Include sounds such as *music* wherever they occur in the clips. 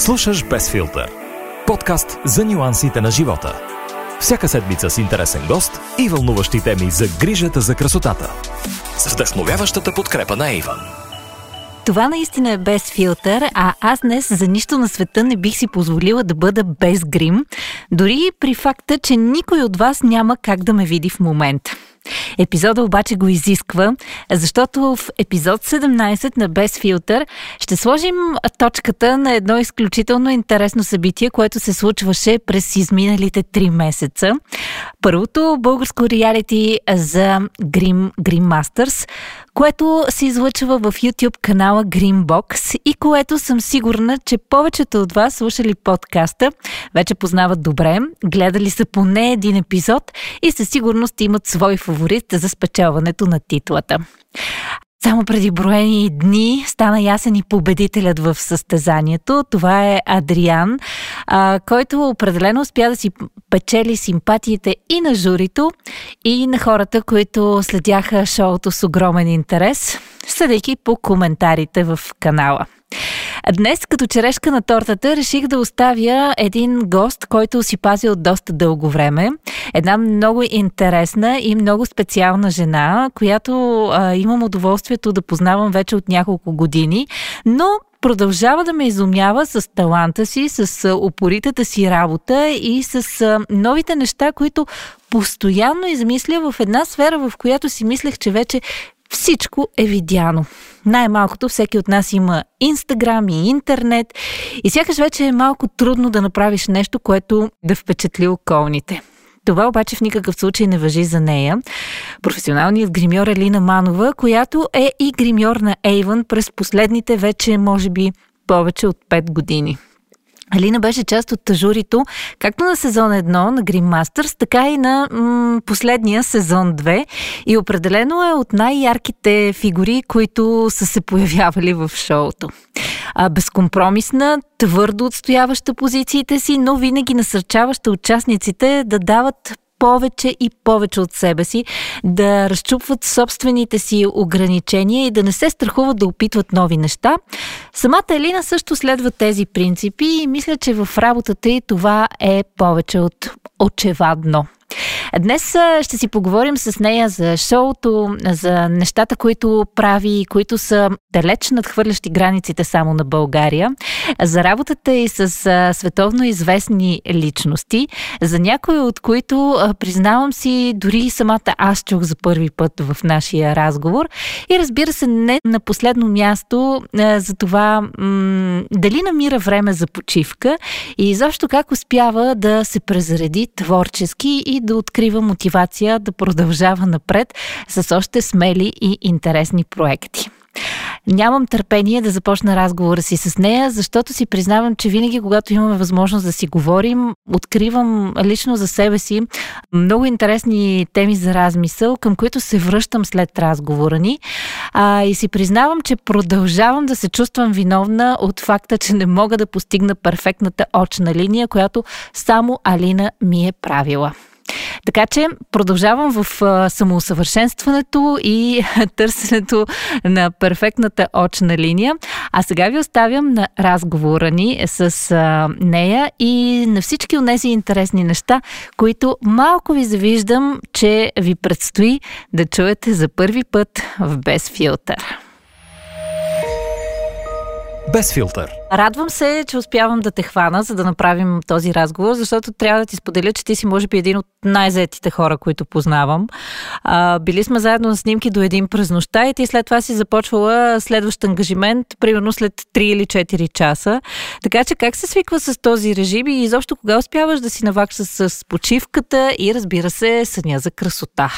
Слушаш Без филтър. Подкаст за нюансите на живота. Всяка седмица с интересен гост и вълнуващи теми за грижата за красотата. С вдъхновяващата подкрепа на Иван. Това наистина е без филтър, а аз днес за нищо на света не бих си позволила да бъда без грим, дори при факта, че никой от вас няма как да ме види в момента. Епизода обаче го изисква, защото в епизод 17 на Без филтър ще сложим точката на едно изключително интересно събитие, което се случваше през изминалите 3 месеца. Първото българско реалити за Grim, Grim Masters, което се излъчва в YouTube канала Greenbox и което съм сигурна, че повечето от вас слушали подкаста, вече познават добре, гледали са поне един епизод и със сигурност имат свой фаворит за спечелването на титлата. Само преди броени дни стана ясен и победителят в състезанието. Това е Адриан, а, който определено успя да си печели симпатиите и на журито, и на хората, които следяха шоуто с огромен интерес, съдейки по коментарите в канала. Днес, като черешка на тортата, реших да оставя един гост, който си пази от доста дълго време. Една много интересна и много специална жена, която а, имам удоволствието да познавам вече от няколко години, но продължава да ме изумява с таланта си, с упоритата си работа и с новите неща, които постоянно измисля в една сфера, в която си мислех, че вече всичко е видяно. Най-малкото всеки от нас има Инстаграм и интернет и сякаш вече е малко трудно да направиш нещо, което да впечатли околните. Това обаче в никакъв случай не въжи за нея. Професионалният гримьор е Лина Манова, която е и гримьор на Avon през последните вече, може би, повече от 5 години. Алина беше част от журито, както на сезон 1 на Green Masters, така и на м- последния сезон 2 и определено е от най-ярките фигури, които са се появявали в шоуто. А, безкомпромисна, твърдо отстояваща позициите си, но винаги насърчаваща участниците да дават повече и повече от себе си, да разчупват собствените си ограничения и да не се страхуват да опитват нови неща. Самата Елина също следва тези принципи и мисля, че в работата й това е повече от очевадно. Днес ще си поговорим с нея за шоуто, за нещата, които прави, които са далеч надхвърлящи границите само на България, за работата и с световно известни личности, за някои от които, признавам си, дори самата аз чух за първи път в нашия разговор. И разбира се, не на последно място за това м- дали намира време за почивка и изобщо как успява да се презареди творчески и да открива открива мотивация да продължава напред с още смели и интересни проекти. Нямам търпение да започна разговора си с нея, защото си признавам, че винаги, когато имаме възможност да си говорим, откривам лично за себе си много интересни теми за размисъл, към които се връщам след разговора ни. А, и си признавам, че продължавам да се чувствам виновна от факта, че не мога да постигна перфектната очна линия, която само Алина ми е правила. Така че продължавам в самоусъвършенстването и *laughs* търсенето на перфектната очна линия. А сега ви оставям на разговора ни с нея и на всички от тези интересни неща, които малко ви завиждам, че ви предстои да чуете за първи път в Без филтър. Без филтър. Радвам се, че успявам да те хвана, за да направим този разговор, защото трябва да ти споделя, че ти си може би един от най-заетите хора, които познавам. А, били сме заедно на снимки до един през нощта и ти след това си започвала следващ ангажимент, примерно след 3 или 4 часа. Така че как се свиква с този режим и изобщо кога успяваш да си навакса с почивката и разбира се съня за красота?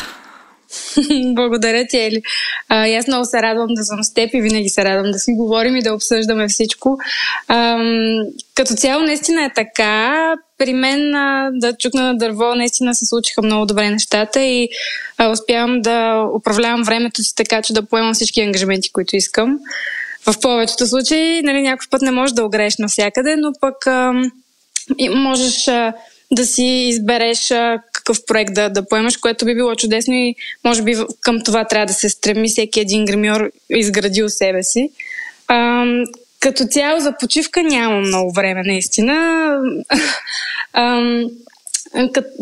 *laughs* Благодаря ти, Ели. А, аз много се радвам да съм с теб и винаги се радвам да си говорим и да обсъждаме всичко. А, като цяло наистина е така. При мен а, да чукна на дърво наистина се случиха много добре нещата и а, успявам да управлявам времето си така, че да поемам всички ангажименти, които искам. В повечето случаи, нали, някой път не можеш да огрееш навсякъде, но пък а, можеш а, да си избереш а, какъв проект да, да поемаш, което би било чудесно и може би към това трябва да се стреми всеки един гримьор изградил себе си. А, като цяло за почивка няма много време, наистина. *laughs*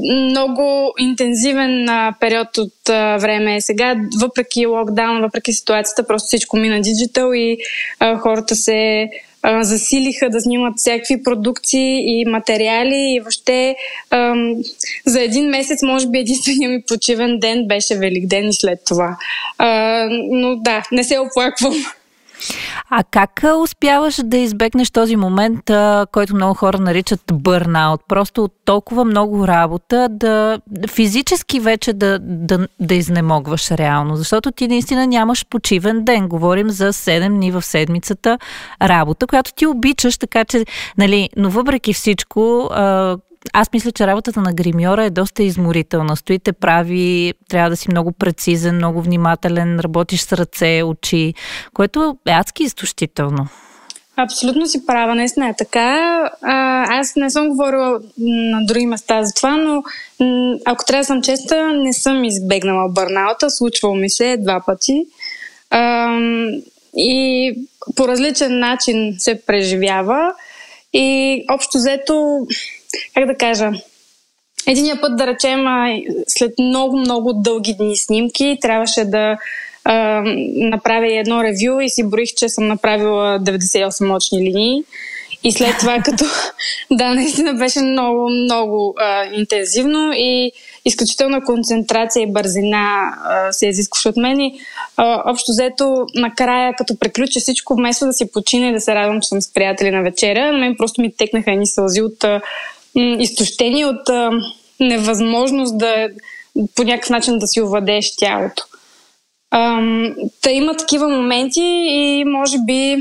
много интензивен а, период от а, време е сега, въпреки локдаун, въпреки ситуацията, просто всичко мина диджитал и а, хората се засилиха да снимат всякакви продукции и материали и въобще а, за един месец, може би единствения ми почивен ден беше Велик ден и след това. А, но да, не се оплаквам. А как успяваш да избегнеш този момент, който много хора наричат бърнаут? Просто от толкова много работа да физически вече да, да, да изнемогваш реално, защото ти наистина нямаш почивен ден. Говорим за 7 дни в седмицата работа, която ти обичаш, така че, нали, но въпреки всичко, аз мисля, че работата на гримьора е доста изморителна. Стоите прави, трябва да си много прецизен, много внимателен, работиш с ръце, очи, което е адски изтощително. Абсолютно си права, наистина е така. А, аз не съм говорила на други места за това, но ако трябва да съм честа, не съм избегнала бърнаута. Случвало ми се два пъти. А, и по различен начин се преживява. И общо взето как да кажа, Единия път, да речем, след много-много дълги дни снимки, трябваше да а, направя едно ревю и си броих, че съм направила 98 очни линии. И след това, *laughs* като да, наистина беше много, много а, интензивно и изключителна концентрация и бързина а, се изискваше от мен. И, а, общо взето, накрая, като приключи всичко, вместо да си почина и да се радвам, че съм с приятели на вечеря, на мен просто ми текнаха едни сълзи от а, изтощени от а, невъзможност да по някакъв начин да си овладееш тялото. Та има такива моменти и може би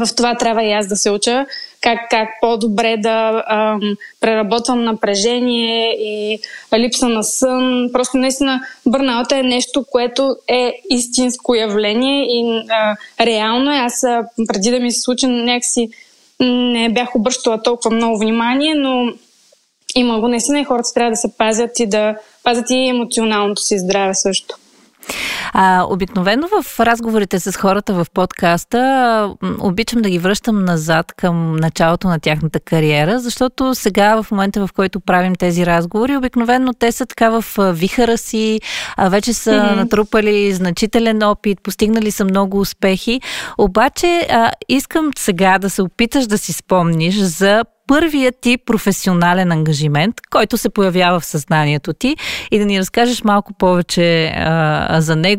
в това трябва и аз да се уча как, как по-добре да ам, преработвам напрежение и липса на сън. Просто наистина бърнаута е нещо, което е истинско явление и а, реално е. Аз преди да ми се случи някакси не бях обръщала толкова много внимание, но има го наистина и хората трябва да се пазят и да пазят и емоционалното си здраве също. А, обикновено в разговорите с хората в подкаста обичам да ги връщам назад към началото на тяхната кариера, защото сега в момента в който правим тези разговори, обикновено те са така в вихара си, вече са mm-hmm. натрупали значителен опит, постигнали са много успехи. Обаче а, искам сега да се опиташ да си спомниш за първият ти професионален ангажимент, който се появява в съзнанието ти и да ни разкажеш малко повече а, за него,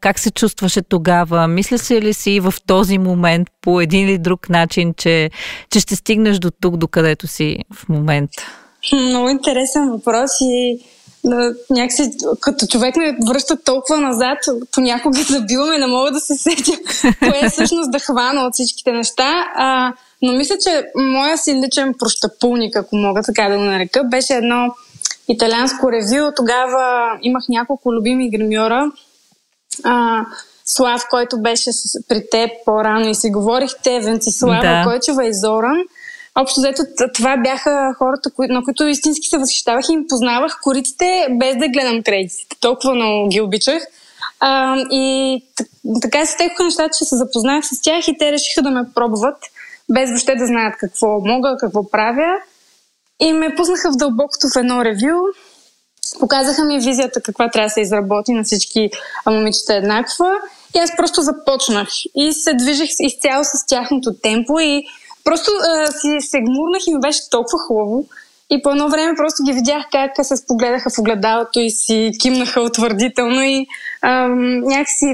как се чувстваше тогава, мисля се ли си в този момент по един или друг начин, че, че ще стигнеш до тук, до където си в момента? Много интересен въпрос и да, някакси, като човек ме връща толкова назад, понякога забиваме, не мога да се сетя *laughs* кое е всъщност да хвана от всичките неща. А, но мисля, че моя си личен прощапулник, ако мога така да го нарека, беше едно италианско ревю. Тогава имах няколко любими гримьора. А, Слав, който беше с, при теб по-рано и си говорихте, Венцислава да. Койчева и Зоран. Общо взето това бяха хората, кои, на които истински се възхищавах и им познавах кориците без да гледам кредитите. Толкова много ги обичах. А, и така се стекоха нещата, че се запознах с тях и те решиха да ме пробват без въобще да знаят какво мога, какво правя. И ме пуснаха в дълбокото в едно ревю. Показаха ми визията каква трябва да се изработи на всички момичета еднаква. И аз просто започнах и се движих изцяло с тяхното темпо и просто а, си се гмурнах и ми беше толкова хубаво. И по едно време просто ги видях как се спогледаха в огледалото и си кимнаха утвърдително и а, някакси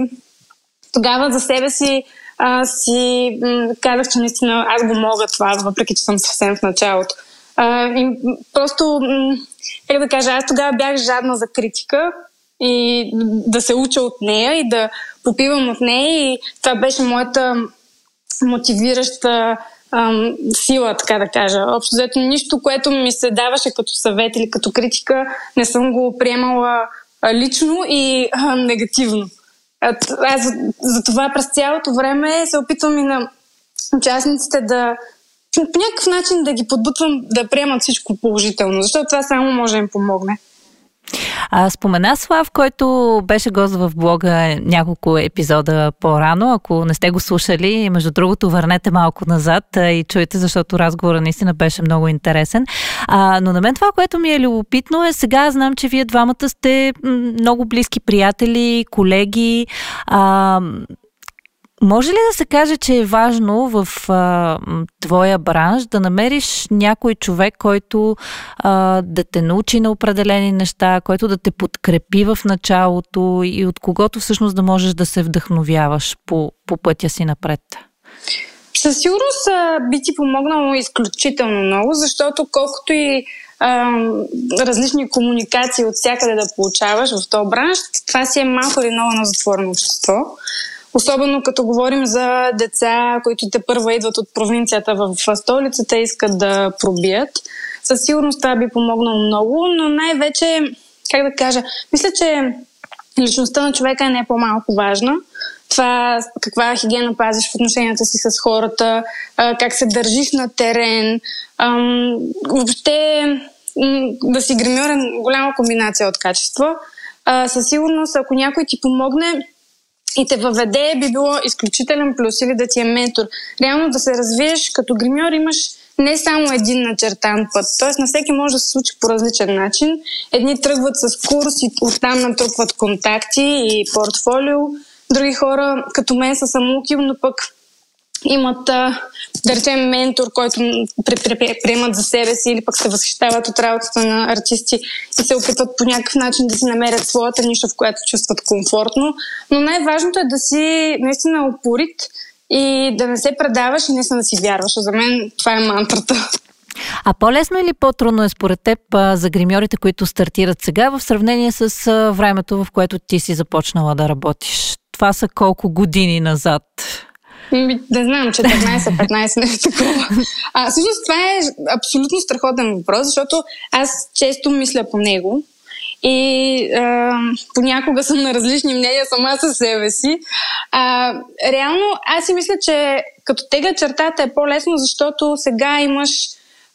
тогава за себе си а, си м- казах, че наистина аз го мога това, въпреки че съм съвсем в началото. А, и просто, м- как да кажа, аз тогава бях жадна за критика и да се уча от нея и да попивам от нея и това беше моята мотивираща ам, сила, така да кажа. Общо взето нищо, което ми се даваше като съвет или като критика, не съм го приемала лично и а, негативно. Аз за, за това през цялото време се опитвам и на участниците да по някакъв начин да ги подбутвам да приемат всичко положително, защото това само може да им помогне. А, спомена Слав, който беше гост в блога няколко епизода по-рано. Ако не сте го слушали, между другото, върнете малко назад и чуете, защото разговорът наистина беше много интересен. А, но на мен това, което ми е любопитно е сега знам, че вие двамата сте много близки приятели, колеги. А, може ли да се каже, че е важно в а, твоя бранш да намериш някой човек, който а, да те научи на определени неща, който да те подкрепи в началото и от когото всъщност да можеш да се вдъхновяваш по, по пътя си напред? Със сигурност би ти помогнало изключително много, защото колкото и а, различни комуникации от всякъде да получаваш в този бранш, това си е малко или много на затворено общество. Особено като говорим за деца, които те първа идват от провинцията в столицата и искат да пробият. Със сигурност това би помогнало много, но най-вече, как да кажа, мисля, че личността на човека е не по-малко важна. Това каква хигиена пазиш в отношенията си с хората, как се държиш на терен. Въобще да си гримьорен голяма комбинация от качества. Със сигурност, ако някой ти помогне, и те въведе, би било изключителен плюс или да ти е ментор. Реално да се развиеш като гримьор имаш не само един начертан път. Тоест на всеки може да се случи по различен начин. Едни тръгват с курс и оттам натрупват контакти и портфолио. Други хора, като мен, са самоуки, но пък имат, да речем, ментор, който приемат за себе си или пък се възхищават от работата на артисти и се опитват по някакъв начин да си намерят своята ниша, в която чувстват комфортно. Но най-важното е да си наистина упорит и да не се предаваш и наистина да си вярваш. За мен това е мантрата. А по-лесно или по-трудно е според теб за гримьорите, които стартират сега, в сравнение с времето, в което ти си започнала да работиш? Това са колко години назад? Не знам, 14-15, нещо такова. А, всъщност това е абсолютно страхотен въпрос, защото аз често мисля по него и а, понякога съм на различни мнения сама със себе си. А, реално, аз си мисля, че като тега чертата е по-лесно, защото сега имаш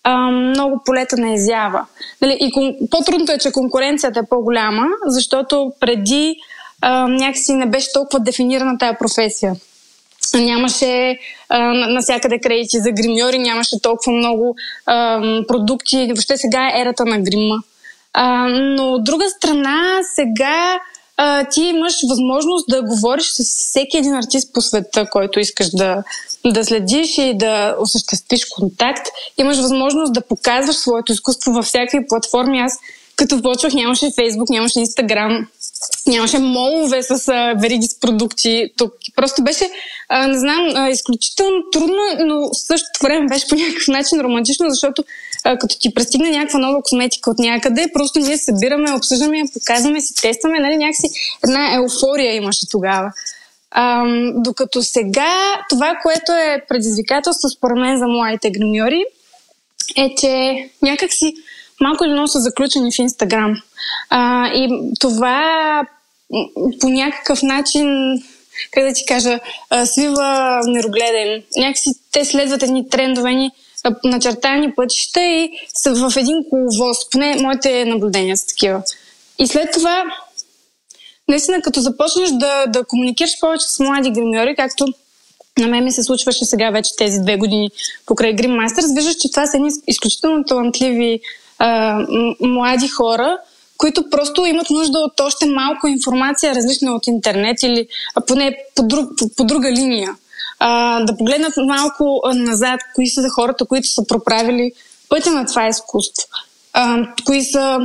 а, много полета на изява. Нали, и кон... по-трудното е, че конкуренцията е по-голяма, защото преди а, някакси не беше толкова дефинирана тая професия нямаше а, насякъде кредити за гримьори, нямаше толкова много а, продукти. Въобще сега е ерата на грима. А, но от друга страна, сега а, ти имаш възможност да говориш с всеки един артист по света, който искаш да, да следиш и да осъществиш контакт. Имаш възможност да показваш своето изкуство във всякакви платформи. Аз като почвах нямаше Фейсбук, нямаше Инстаграм, нямаше молове с а, вериги с продукти. Тук просто беше, а, не знам, а, изключително трудно, но същото време беше по някакъв начин романтично, защото а, като ти пристигне някаква нова косметика от някъде, просто ние събираме, обсъждаме я, показваме си, тестваме, нали, някакси една еуфория имаше тогава. А, докато сега това, което е предизвикателство според мен за младите гримьори, е, че някакси малко или много са заключени в Инстаграм. И това по някакъв начин, как да ти кажа, свива нерогледен. Някакси те следват едни трендове, ни начертани пътища и са в един коловоз. Поне моите наблюдения са такива. И след това, наистина, като започнеш да, да комуникираш повече с млади гримьори, както на мен ми се случваше сега вече тези две години покрай Grim Masters, виждаш, че това са едни изключително талантливи а, млади хора, които просто имат нужда от още малко информация, различна от интернет или поне по, друг, по, по друга линия. А, да погледнат малко назад, кои са хората, които са проправили пътя на това изкуство. А, кои са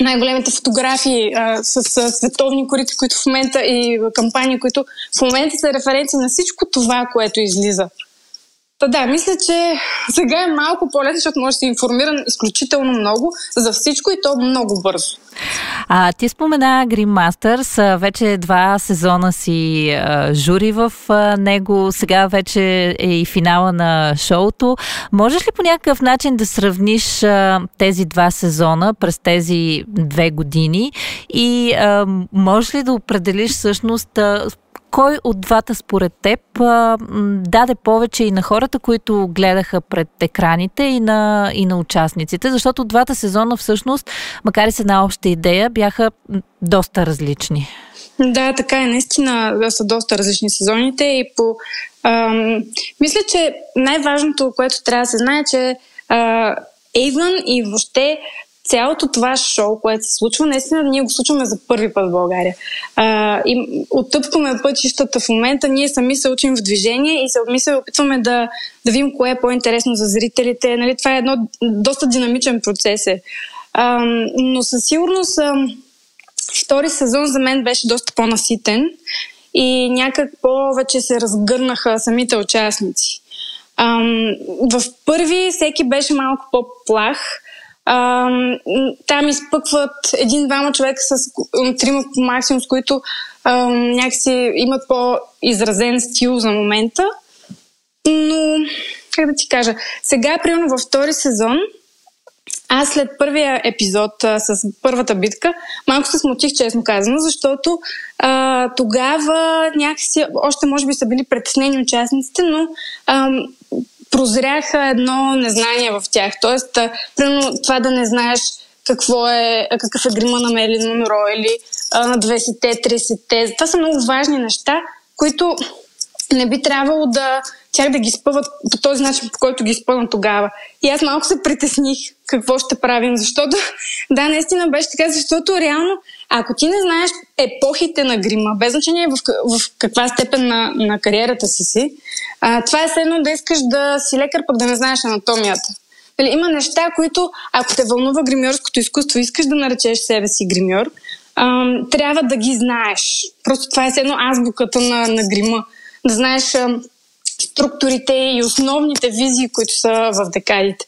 най-големите фотографии а, с, с световни корици, които в момента и кампании, които в момента са референции на всичко това, което излиза. Та да, мисля, че сега е малко по-лесно, защото може да си информиран изключително много за всичко и то много бързо. А, ти спомена Green Masters, вече два сезона си а, жури в а, него, сега вече е и финала на шоуто. Можеш ли по някакъв начин да сравниш а, тези два сезона през тези две години и а, можеш ли да определиш всъщност а, кой от двата според теб даде повече и на хората, които гледаха пред екраните и на, и на участниците, защото двата сезона всъщност, макар и с една обща идея, бяха доста различни. Да, така е. Наистина са доста различни сезоните и по... Ам, мисля, че най-важното, което трябва да се знае, че Ейвън и въобще цялото това шоу, което се случва, наистина ние го случваме за първи път в България. А, и оттъпкаме пътищата в момента, ние сами се учим в движение и се, ми се опитваме да, да видим кое е по-интересно за зрителите. Нали, това е едно доста динамичен процес. Е. А, но със сигурност а, втори сезон за мен беше доста по-наситен и някак повече се разгърнаха самите участници. Ам, в първи всеки беше малко по-плах. Ам, там изпъкват един-двама човека с трима по максимум, с които ам, някакси имат по-изразен стил за момента. Но, как да ти кажа, сега, примерно във втори сезон, аз след първия епизод а, с първата битка, малко се смутих, честно казано, защото а, тогава някакси, още може би са били притеснени участниците, но а, прозряха едно незнание в тях. Тоест, примерно това да не знаеш какво е, какъв е грима на Мелин Монро или на 20-те, 30-те. Това са много важни неща, които не би трябвало да тях да ги спъват по този начин, по който ги спъвам тогава. И аз малко се притесних какво ще правим, защото *laughs* да, наистина беше така, защото реално, ако ти не знаеш епохите на грима, без значение в, в каква степен на, на кариерата си си, а, това е следно да искаш да си лекар, пък да не знаеш анатомията. Дали, има неща, които, ако те вълнува гримьорското изкуство, искаш да наречеш себе си гримьор, трябва да ги знаеш. Просто това е едно азбуката на, на грима. Да знаеш структурите и основните визии, които са в декадите.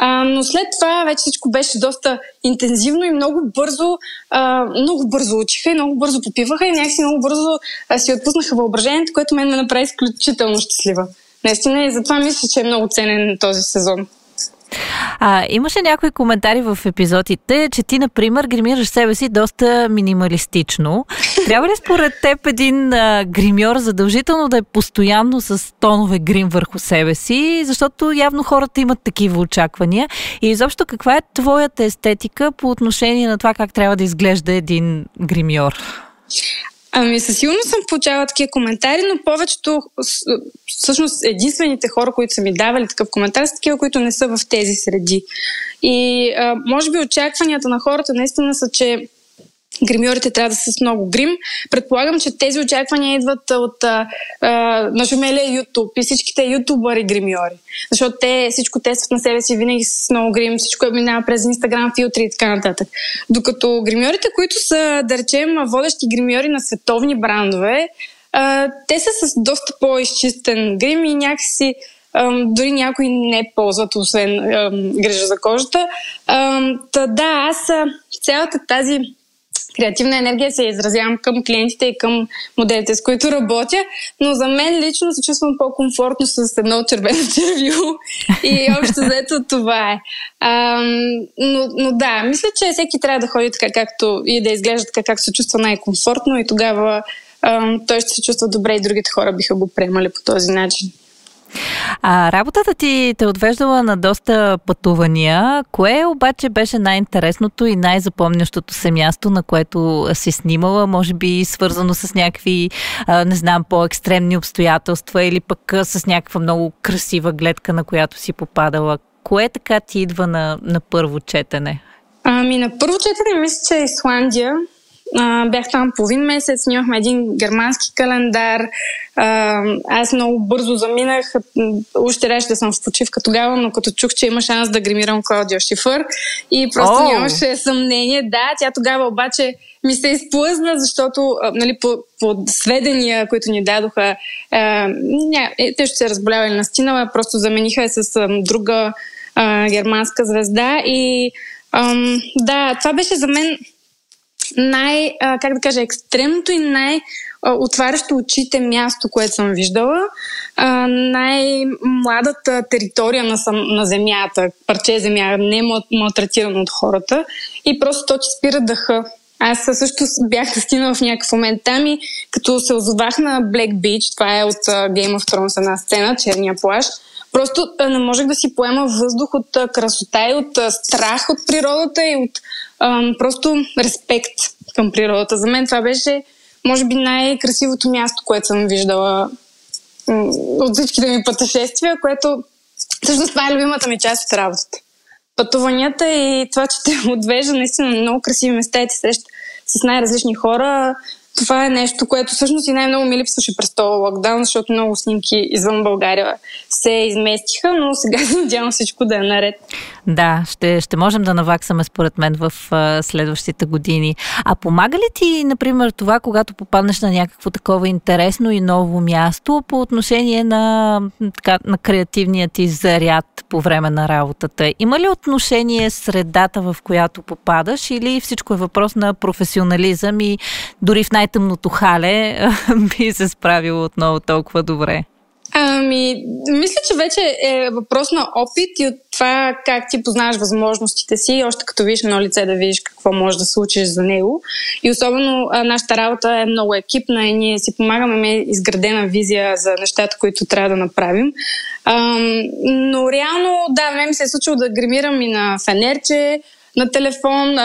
А, но след това вече всичко беше доста интензивно и много бързо, а, много бързо учиха и много бързо попиваха и някакси много бързо а, си отпуснаха въображението, което мен ме направи изключително щастлива. Наистина и затова мисля, че е много ценен този сезон. А, имаше някои коментари в епизодите, че ти, например, гримираш себе си доста минималистично. Трябва ли според теб един а, гримьор задължително да е постоянно с тонове грим върху себе си, защото явно хората имат такива очаквания. И изобщо каква е твоята естетика по отношение на това как трябва да изглежда един гримьор? Ами със сигурност съм получавала такива коментари, но повечето, всъщност единствените хора, които са ми давали такъв коментар, са такива, които не са в тези среди. И а, може би очакванията на хората наистина са, че гримьорите трябва да са с много грим. Предполагам, че тези очаквания идват от а, а, нашумелия YouTube и всичките ютубъри гримьори. Защото те всичко тестват на себе си винаги с много грим, всичко е минава през Instagram филтри и така нататък. Докато гримьорите, които са, да речем, водещи гримьори на световни брандове, а, те са с доста по-изчистен грим и някакси дори някои не ползват, освен грижа за кожата. та, да, аз цялата тази креативна енергия се изразявам към клиентите и към моделите, с които работя, но за мен лично се чувствам по-комфортно с едно червено *laughs* червило и общо заето това е. А, но, но да, мисля, че всеки трябва да ходи така както и да изглежда така както се чувства най-комфортно и тогава а, той ще се чувства добре и другите хора биха го приемали по този начин. А работата ти те отвеждала на доста пътувания. Кое обаче беше най-интересното и най-запомнящото се място, на което си снимала? Може би свързано с някакви, не знам, по-екстремни обстоятелства или пък с някаква много красива гледка, на която си попадала. Кое така ти идва на, на първо четене? Ами на първо четене мисля, че е Исландия а, бях там половин месец, снимахме един германски календар. А, аз много бързо заминах. Още трябваше да съм в почивка тогава, но като чух, че има шанс да гримирам Клаудио Шифър и просто oh. нямаше съмнение. Да, тя тогава обаче ми се изплъзна, защото нали, по, по сведения, които ни дадоха, а, ня, е, те ще се разболявали на стинала, просто замениха с а, друга а, германска звезда и ам, да, това беше за мен най, а, как да кажа, екстремното и най- отварящо очите място, което съм виждала. А, най-младата територия на, сам, на земята, парче земя, не е малтретирано от хората и просто то ти спира дъха. Аз също бях стигнала в някакъв момент там и като се озовах на Black Beach, това е от Game of Thrones една сцена, черния плащ, просто не можех да си поема въздух от красота и от страх от природата и от ам, просто респект към природата. За мен това беше, може би, най-красивото място, което съм виждала от всичките ми пътешествия, което всъщност това е любимата ми част от работата. Пътуванията и това, че те *laughs* отвежда наистина на много красиви места и те среща с най-различни хора, това е нещо, което всъщност и най-много ми липсваше през този локдаун, защото много снимки извън България се изместиха, но сега *laughs* се надявам всичко да е наред. Да, ще, ще можем да наваксаме според мен в а, следващите години. А помага ли ти, например, това, когато попаднеш на някакво такова интересно и ново място по отношение на, така, на креативния ти заряд по време на работата? Има ли отношение средата, в която попадаш или всичко е въпрос на професионализъм и дори в най-тъмното хале *laughs* би се справил отново толкова добре? Ами, мисля, че вече е въпрос на опит и от това как ти познаваш възможностите си, още като видиш едно лице да видиш какво може да случиш за него. И особено а, нашата работа е много екипна и ние си помагаме, имаме изградена визия за нещата, които трябва да направим. А, но реално, да, мен ми се е случило да гримирам и на фенерче, на телефон,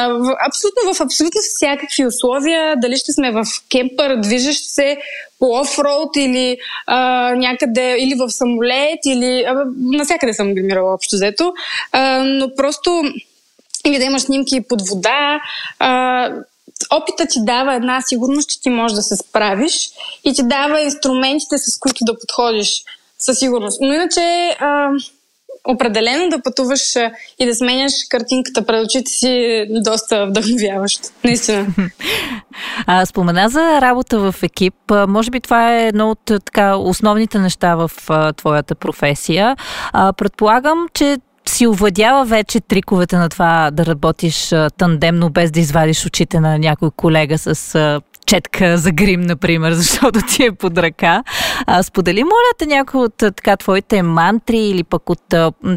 абсолютно в абсолютно всякакви условия, дали ще сме в кемпър, движещ се по офроуд или а, някъде, или в самолет, или а, навсякъде съм гримирала общо взето, а, но просто или да имаш снимки под вода, а, опита ти дава една сигурност, че ти можеш да се справиш и ти дава инструментите, с които да подходиш със сигурност. Но иначе а, определено да пътуваш и да сменяш картинката пред очите си доста вдъхновяващо. Наистина. *laughs* А, спомена за работа в екип. Може би това е едно от така, основните неща в а, твоята професия. А, предполагам, че си овладява вече триковете на това да работиш тандемно, без да извадиш очите на някой колега с четка за грим, например, *laughs* защото ти е под ръка. А, сподели, моля те, някои от така, твоите мантри или пък от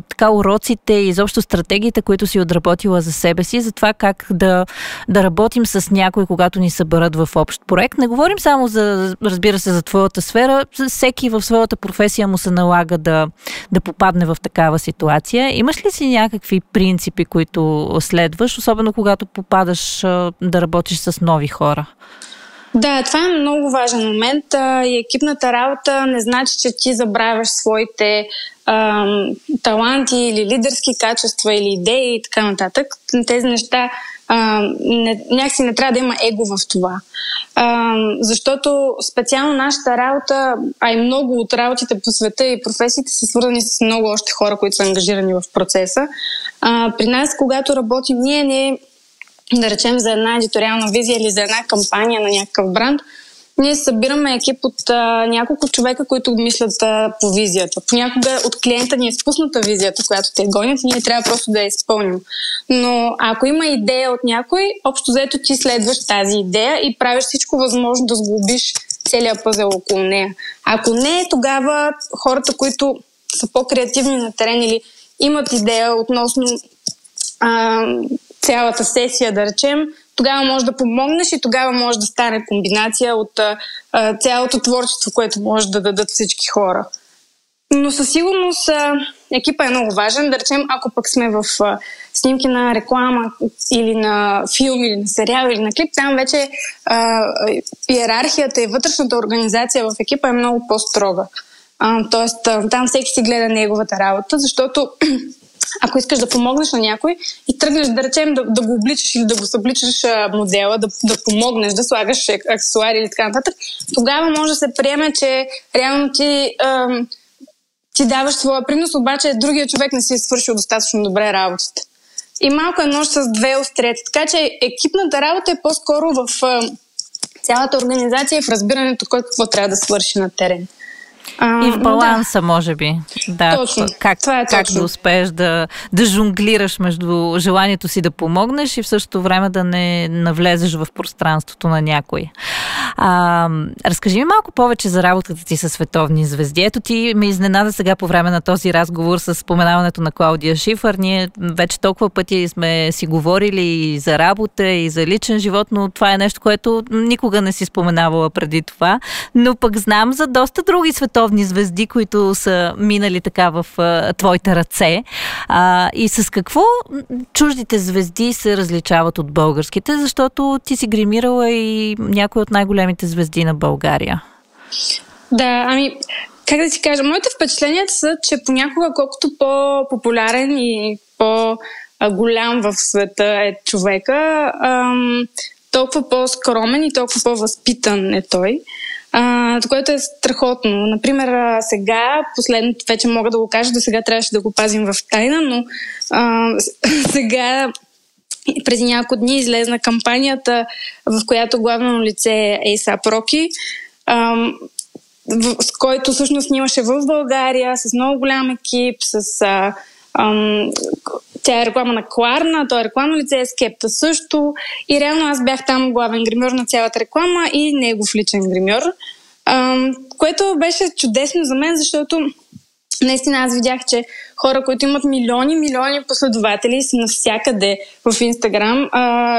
така уроците и изобщо стратегиите, които си отработила за себе си, за това как да, да работим с някой, когато ни съберат в общ проект. Не говорим само за, разбира се, за твоята сфера. Всеки в своята професия му се налага да, да попадне в такава ситуация. Имаш ли си някакви принципи, които следваш, особено когато попадаш да работиш с нови хора? Да, това е много важен момент и екипната работа не значи, че ти забравяш своите ам, таланти или лидерски качества или идеи и така нататък. Тези неща ам, не, някакси не трябва да има его в това. Ам, защото специално нашата работа, а и много от работите по света и професиите са свързани с много още хора, които са ангажирани в процеса. А, при нас, когато работим, ние не да речем за една едиториална визия или за една кампания на някакъв бранд, ние събираме екип от а, няколко човека, които мислят а, по визията. Понякога от клиента ни е спусната визията, която те гонят ние трябва просто да я изпълним. Но ако има идея от някой, общо взето ти следваш тази идея и правиш всичко възможно да сглобиш целият пъзел около нея. Ако не, тогава хората, които са по-креативни на терен или имат идея относно а, цялата сесия, да речем, тогава може да помогнеш и тогава може да стане комбинация от а, цялото творчество, което може да дадат всички хора. Но със сигурност а, екипа е много важен. Да речем, ако пък сме в а, снимки на реклама или на филм или на сериал или на клип, там вече а, иерархията и вътрешната организация в екипа е много по-строга. А, тоест, а, там всеки си гледа неговата работа, защото *clears throat* ако искаш да помогнеш на някой и тръгнеш, да речем, да, да го обличаш или да го събличаш модела, да, да помогнеш, да слагаш аксесуари или така нататък, тогава може да се приеме, че реално ти, ам, ти даваш своя принос, обаче другия човек не си е свършил достатъчно добре работата. И малко е нож с две острети. Така че екипната работа е по-скоро в ам, цялата организация и в разбирането кой какво трябва да свърши на терен. А, и в баланса, да. може би. Да, точно. Как, това е как точно. да успееш да, да жонглираш между желанието си да помогнеш и в същото време да не навлезеш в пространството на някой. А, разкажи ми малко повече за работата ти с световни звезди. Ето ти ме изненада сега по време на този разговор с споменаването на Клаудия Шифър. Ние вече толкова пъти сме си говорили и за работа, и за личен живот, но това е нещо, което никога не си споменавала преди това. Но пък знам за доста други световни звезди, които са минали така в а, твоите ръце. А, и с какво чуждите звезди се различават от българските, защото ти си гримирала и някои от най-големите звезди на България. Да, ами, как да ти кажа, моите впечатления са, че понякога колкото по-популярен и по-голям в света е човека, ам, толкова по-скромен и толкова по-възпитан е той. Което е страхотно. Например, сега, последното, вече мога да го кажа, до сега трябваше да го пазим в тайна, но а, *laughs* сега преди няколко дни излезна кампанията, в която главно лице е ASAP Rocky, с който всъщност снимаше в България с много голям екип, с а, ам, тя е реклама на Кларна, той е рекламно лице, е Скепта също. И реално аз бях там главен гримьор на цялата реклама и негов личен гримьор. Което беше чудесно за мен, защото наистина аз видях, че хора, които имат милиони, милиони последователи са навсякъде в Инстаграм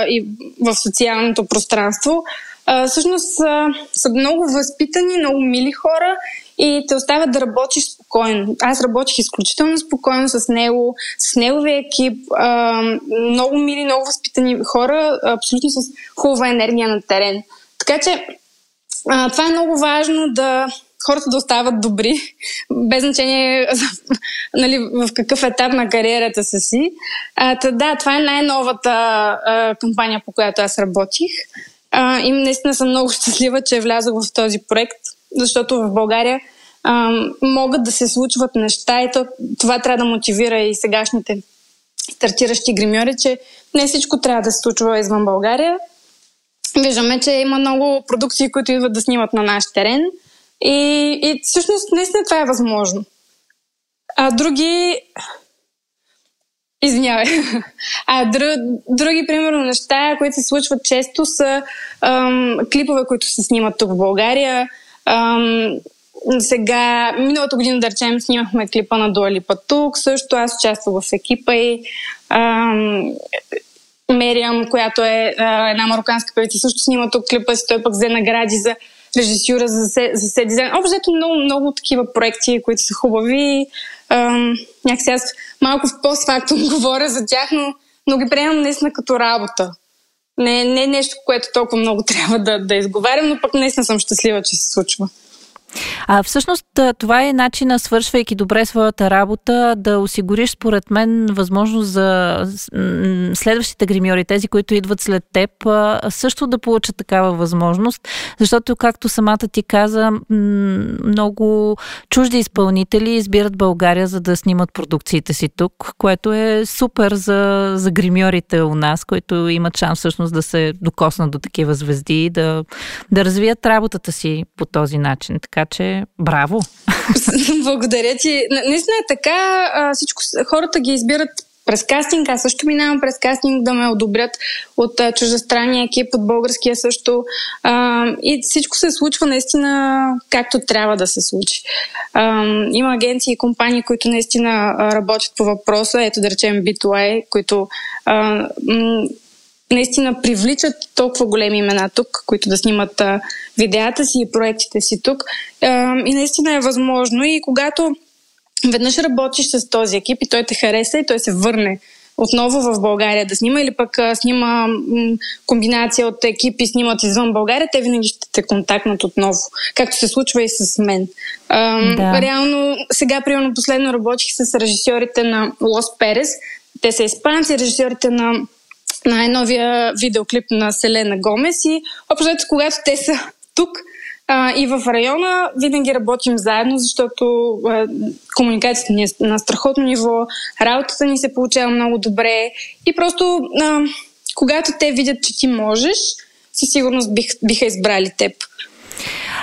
и в социалното пространство, а, всъщност а, са много възпитани, много мили хора и те оставят да работиш спокойно. Аз работих изключително спокойно с него, с неговия екип, а, много мили, много възпитани хора, абсолютно с хубава енергия на терен. Така че а, това е много важно да хората да остават добри, без значение *laughs* нали, в какъв етап на кариерата са си. А, та, да, това е най-новата а, кампания, по която аз работих. А, и наистина съм много *laughs* щастлива, че влязох в този проект, защото в България а, могат да се случват неща и то, това трябва да мотивира и сегашните стартиращи гримьори, че не всичко трябва да се случва извън България. Виждаме, че има много продукции, които идват да снимат на наш терен и, и всъщност наистина това е възможно. А други Извинявай. *laughs* А дру, други, примерно, неща, които се случват често са ам, клипове, които се снимат тук в България. Ам, сега, миналата година, да речем, снимахме клипа на Дуалипа тук. Също аз участвах в екипа и ам, Мериам, която е а, една мароканска певица, също снима тук клипа си. Той пък взе награди за режисюра, за, се, за се дизайн. Общо много, много такива проекти, които са хубави. Ам, някакси аз малко в постфактум *laughs* говоря за тях, но, но ги приемам наистина като работа. Не, не е нещо, което толкова много *laughs* трябва да, да изговарям, но пък наистина съм щастлива, че се случва. А всъщност това е начина, свършвайки добре своята работа, да осигуриш, според мен, възможност за следващите гримьори, тези, които идват след теб, също да получат такава възможност, защото, както самата ти каза, много чужди изпълнители избират България, за да снимат продукциите си тук, което е супер за, за гримьорите у нас, които имат шанс всъщност да се докоснат до такива звезди и да, да развият работата си по този начин. Така че, браво! *laughs* Благодаря ти. Наистина е така. Всичко, хората ги избират през кастинг. Аз също минавам през кастинг да ме одобрят от чуждестранния екип, от българския също. А, и всичко се случва наистина както трябва да се случи. А, има агенции и компании, които наистина работят по въпроса. Ето да речем B2A, които а, наистина привличат толкова големи имена тук, които да снимат а, видеята си и проектите си тук. А, и наистина е възможно. И когато веднъж работиш с този екип и той те хареса и той се върне отново в България да снима или пък а, снима м, комбинация от екипи снимат извън България, те винаги ще те контактнат отново, както се случва и с мен. А, да. Реално, сега, примерно, последно работих с режисьорите на Лос Перес. Те са испанци, режисьорите на най-новия видеоклип на Селена Гомес и общо когато те са тук а, и в района, винаги работим заедно, защото а, комуникацията ни е на страхотно ниво, работата ни се получава много добре и просто а, когато те видят, че ти можеш, със сигурност бих, биха избрали теб.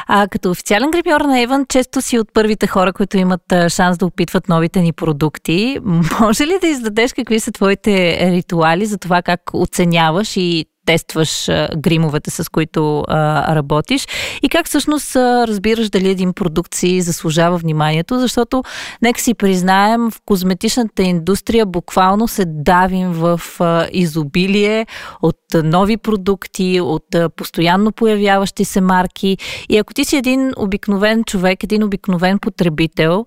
А като официален гримьор на Еван, често си от първите хора, които имат шанс да опитват новите ни продукти. Може ли да издадеш какви са твоите ритуали за това как оценяваш и тестваш гримовете, с които а, работиш? И как всъщност разбираш дали един продукт си заслужава вниманието, защото нека си признаем, в козметичната индустрия буквално се давим в а, изобилие от нови продукти, от а, постоянно появяващи се марки. И ако ти си един обикновен човек, един обикновен потребител,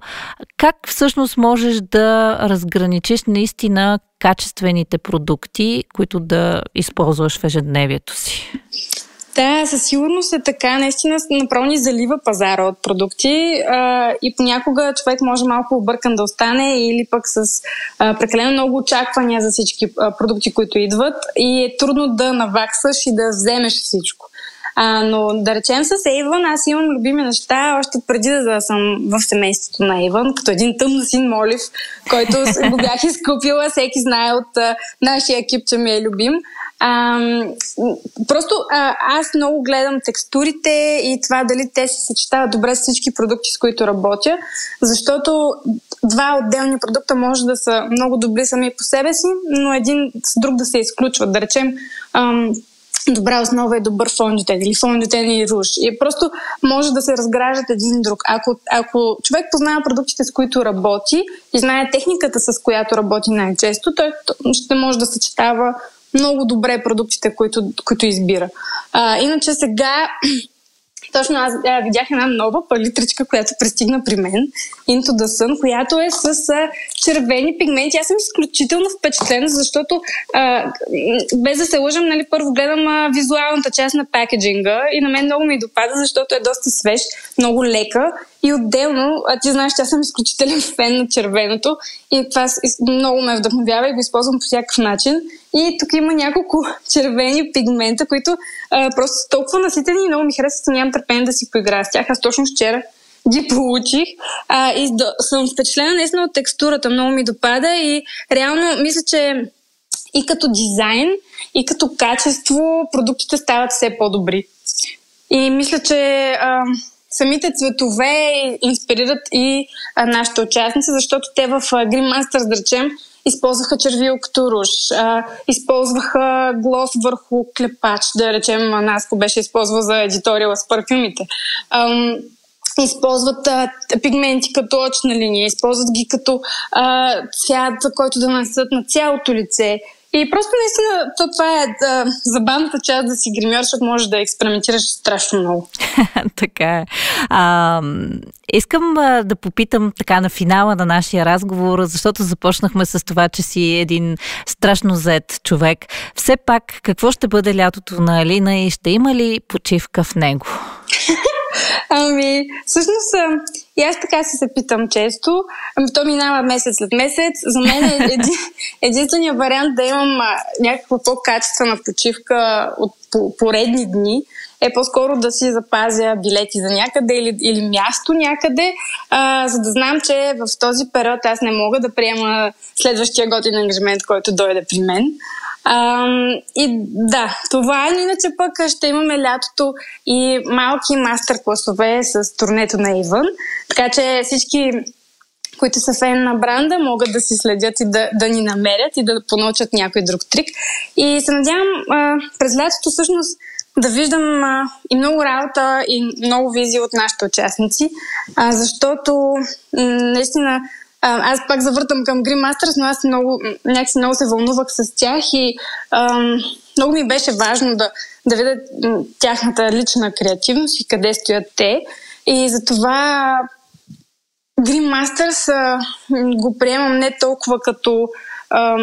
как всъщност можеш да разграничиш наистина качествените продукти, които да използваш в ежедневието си. Да, със сигурност е така. Наистина направо ни залива пазара от продукти а, и понякога човек може малко объркан да остане или пък с а, прекалено много очаквания за всички а, продукти, които идват и е трудно да наваксаш и да вземеш всичко. А, но да речем с Ейвън, аз имам любими неща още преди да съм в семейството на Ейвън, като един тъмно син Молив, който го бях изкупила. Всеки знае от а, нашия екип, че ми е любим. А, просто а, аз много гледам текстурите и това дали те се съчетават добре с всички продукти, с които работя, защото два отделни продукта може да са много добри сами по себе си, но един с друг да се изключват. Да речем, ам, добра основа е добър фондютен или фондютен и руш. И просто може да се разграждат един друг. Ако, ако човек познава продуктите, с които работи и знае техниката, с която работи най-често, той ще може да съчетава много добре продуктите, които, които избира. А, иначе сега точно аз а, видях една нова палитричка, която пристигна при мен, Into the Sun, която е с а, червени пигменти. Аз съм изключително впечатлена, защото а, без да се лъжам, нали, първо гледам а, визуалната част на пакеджинга и на мен много ми допада, защото е доста свеж, много лека и отделно, а ти знаеш, че аз съм изключителен фен на червеното и това много ме вдъхновява и го използвам по всякакъв начин. И тук има няколко *laughs* червени пигмента, които а, просто са толкова наситени и много ми харесват, нямам търпение да си поиграя с тях. Аз точно вчера ги получих а, и да, съм впечатлена наистина от текстурата, много ми допада и реално мисля, че и като дизайн, и като качество продуктите стават все по-добри. И мисля, че а, самите цветове инспирират и а, нашите участници, защото те в Green Masters, да речем, използваха червил като руш, а, използваха глос върху клепач, да речем, Наско беше използвал за едиториала с парфюмите. Ам, използват а, пигменти като очна линия, използват ги като а, цвят, който да нанесат на цялото лице. И просто наистина то, това е да, забавната част да си гримьор, защото можеш да експериментираш страшно много. *laughs* така е. А, искам а, да попитам така на финала на нашия разговор, защото започнахме с това, че си един страшно зет човек. Все пак, какво ще бъде лятото на Алина и ще има ли почивка в него? *laughs* Ами, всъщност, и аз така се питам често. Ами, то минава месец след месец. За мен е един, *laughs* единственият вариант да имам някаква по-качествена почивка от поредни дни е по-скоро да си запазя билети за някъде или, или място някъде, а, за да знам, че в този период аз не мога да приема следващия готин ангажимент, който дойде при мен. И да, това е, но иначе пък ще имаме лятото и малки мастер-класове с турнето на Ивън. Така че всички които са фен на бранда, могат да си следят и да, да ни намерят и да понаучат някой друг трик. И се надявам а, през лятото всъщност да виждам а, и много работа и много визия от нашите участници, а, защото м- наистина аз пак завъртам към Green Masters, но аз много, някакси много се вълнувах с тях и ам, много ми беше важно да, да видя тяхната лична креативност и къде стоят те. И затова Green Masters а, го приемам не толкова като а,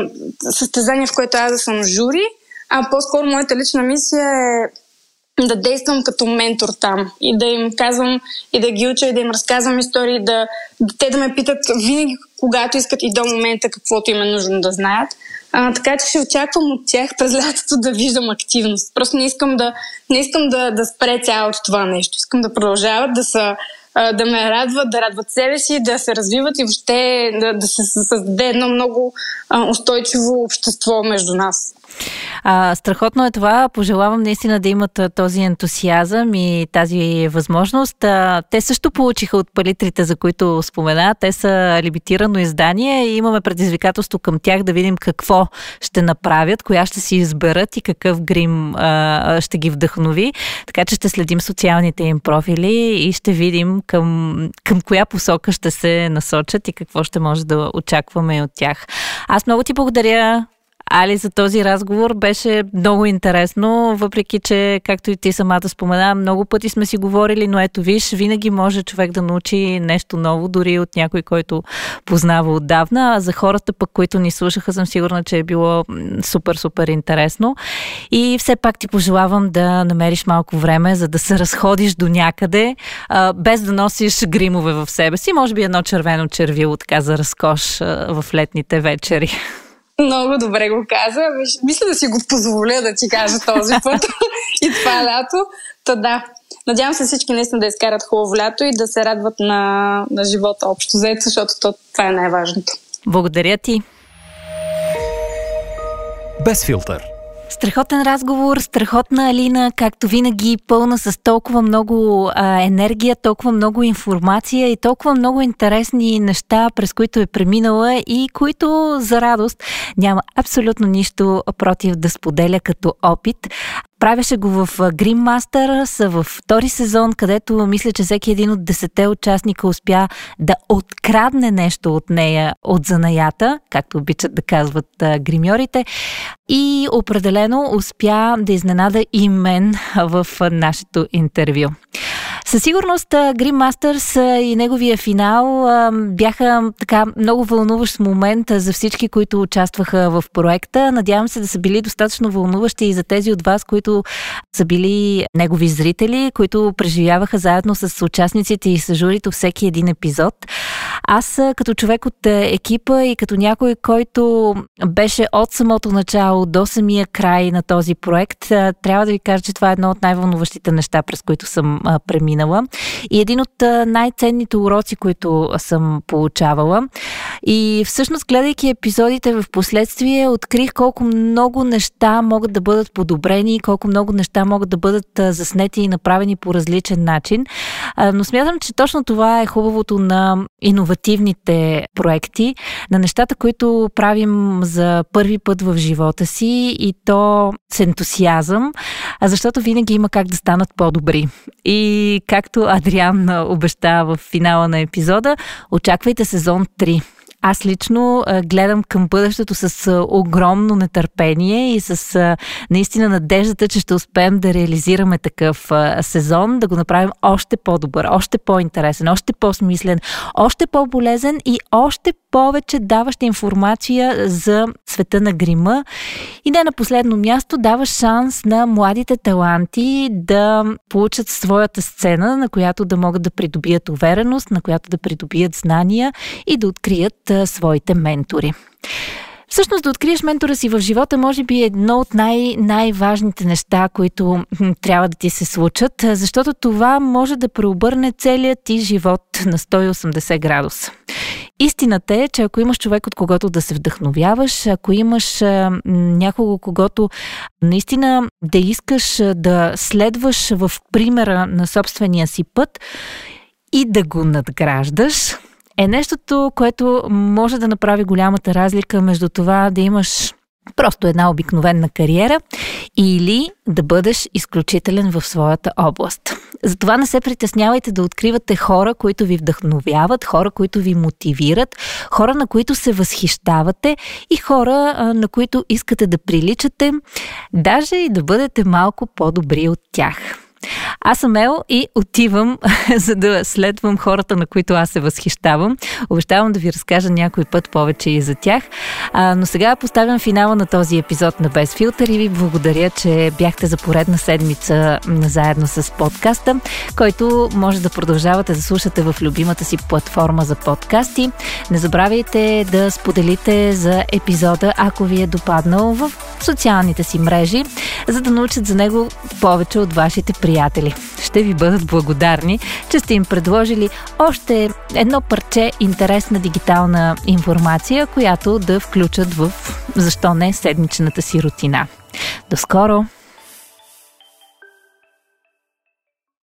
състезание, в което аз да съм жури, а по-скоро моята лична мисия е да действам като ментор там и да им казвам и да ги уча и да им разказвам истории, да, те да ме питат винаги, когато искат и до момента каквото им е нужно да знаят. А, така че ще очаквам от тях през лятото да виждам активност. Просто не искам да, не искам да, да спре цялото това нещо. Искам да продължават да са да ме радват, да радват себе си, да се развиват и въобще да, да се създаде едно много устойчиво общество между нас. А, страхотно е това. Пожелавам наистина да имат този ентусиазъм и тази възможност. А, те също получиха от палитрите, за които спомена. Те са лимитирано издание и имаме предизвикателство към тях да видим какво ще направят, коя ще си изберат и какъв грим а, ще ги вдъхнови. Така че ще следим социалните им профили и ще видим към, към коя посока ще се насочат и какво ще може да очакваме от тях. Аз много ти благодаря Али, за този разговор беше много интересно, въпреки че, както и ти самата спомена, много пъти сме си говорили, но ето виж, винаги може човек да научи нещо ново, дори от някой, който познава отдавна. А за хората пък, които ни слушаха, съм сигурна, че е било супер, супер интересно. И все пак ти пожелавам да намериш малко време, за да се разходиш до някъде, без да носиш гримове в себе си. Може би едно червено червило, така за разкош в летните вечери. Много добре го каза. Мисля да си го позволя да ти кажа този *laughs* път и това лято. Та да. Надявам се всички наистина да изкарат хубаво лято и да се радват на, на живота общо взето, защото то, това е най-важното. Благодаря ти. Без филтър. Страхотен разговор, страхотна Алина, както винаги, пълна с толкова много а, енергия, толкова много информация и толкова много интересни неща, през които е преминала и които за радост няма абсолютно нищо против да споделя като опит. Правеше го в Green Masters във втори сезон, където мисля, че всеки един от десете участника успя да открадне нещо от нея, от занаята, както обичат да казват гримьорите, и определено успя да изненада и мен в нашето интервю. Със сигурност Green Masters и неговия финал бяха така много вълнуващ момент за всички, които участваха в проекта. Надявам се да са били достатъчно вълнуващи и за тези от вас, които са били негови зрители, които преживяваха заедно с участниците и с журито всеки един епизод. Аз като човек от екипа и като някой, който беше от самото начало до самия край на този проект, трябва да ви кажа, че това е едно от най-вълнуващите неща, през които съм преминала. И един от най-ценните уроци, които съм получавала. И всъщност, гледайки епизодите в последствие, открих колко много неща могат да бъдат подобрени, колко много неща могат да бъдат заснети и направени по различен начин. Но смятам, че точно това е хубавото на иновативните проекти, на нещата, които правим за първи път в живота си и то с ентусиазъм, защото винаги има как да станат по-добри. И както Адриан обеща в финала на епизода, очаквайте сезон 3. Аз лично гледам към бъдещето с огромно нетърпение и с наистина надеждата, че ще успеем да реализираме такъв сезон, да го направим още по-добър, още по-интересен, още по-смислен, още по-болезен и още повече даваща информация за света на грима. И не на последно място дава шанс на младите таланти да получат своята сцена, на която да могат да придобият увереност, на която да придобият знания и да открият своите ментори. Всъщност да откриеш ментора си в живота може би е едно от най- най-важните неща, които трябва да ти се случат, защото това може да преобърне целият ти живот на 180 градуса. Истината е, че ако имаш човек от когото да се вдъхновяваш, ако имаш някого, когото наистина да искаш да следваш в примера на собствения си път и да го надграждаш, е нещото, което може да направи голямата разлика между това да имаш просто една обикновена кариера или да бъдеш изключителен в своята област. Затова не се притеснявайте да откривате хора, които ви вдъхновяват, хора, които ви мотивират, хора, на които се възхищавате и хора, на които искате да приличате, даже и да бъдете малко по-добри от тях. Аз съм Ел и отивам, *laughs* за да следвам хората, на които аз се възхищавам. Обещавам да ви разкажа някой път повече и за тях. А, но сега поставям финала на този епизод на Без филтър и ви благодаря, че бяхте за поредна седмица заедно с подкаста, който може да продължавате да слушате в любимата си платформа за подкасти. Не забравяйте да споделите за епизода, ако ви е допаднал в социалните си мрежи, за да научат за него повече от вашите приятели ще ви бъдат благодарни, че сте им предложили още едно парче интересна дигитална информация, която да включат в, защо не, седмичната си рутина. До скоро!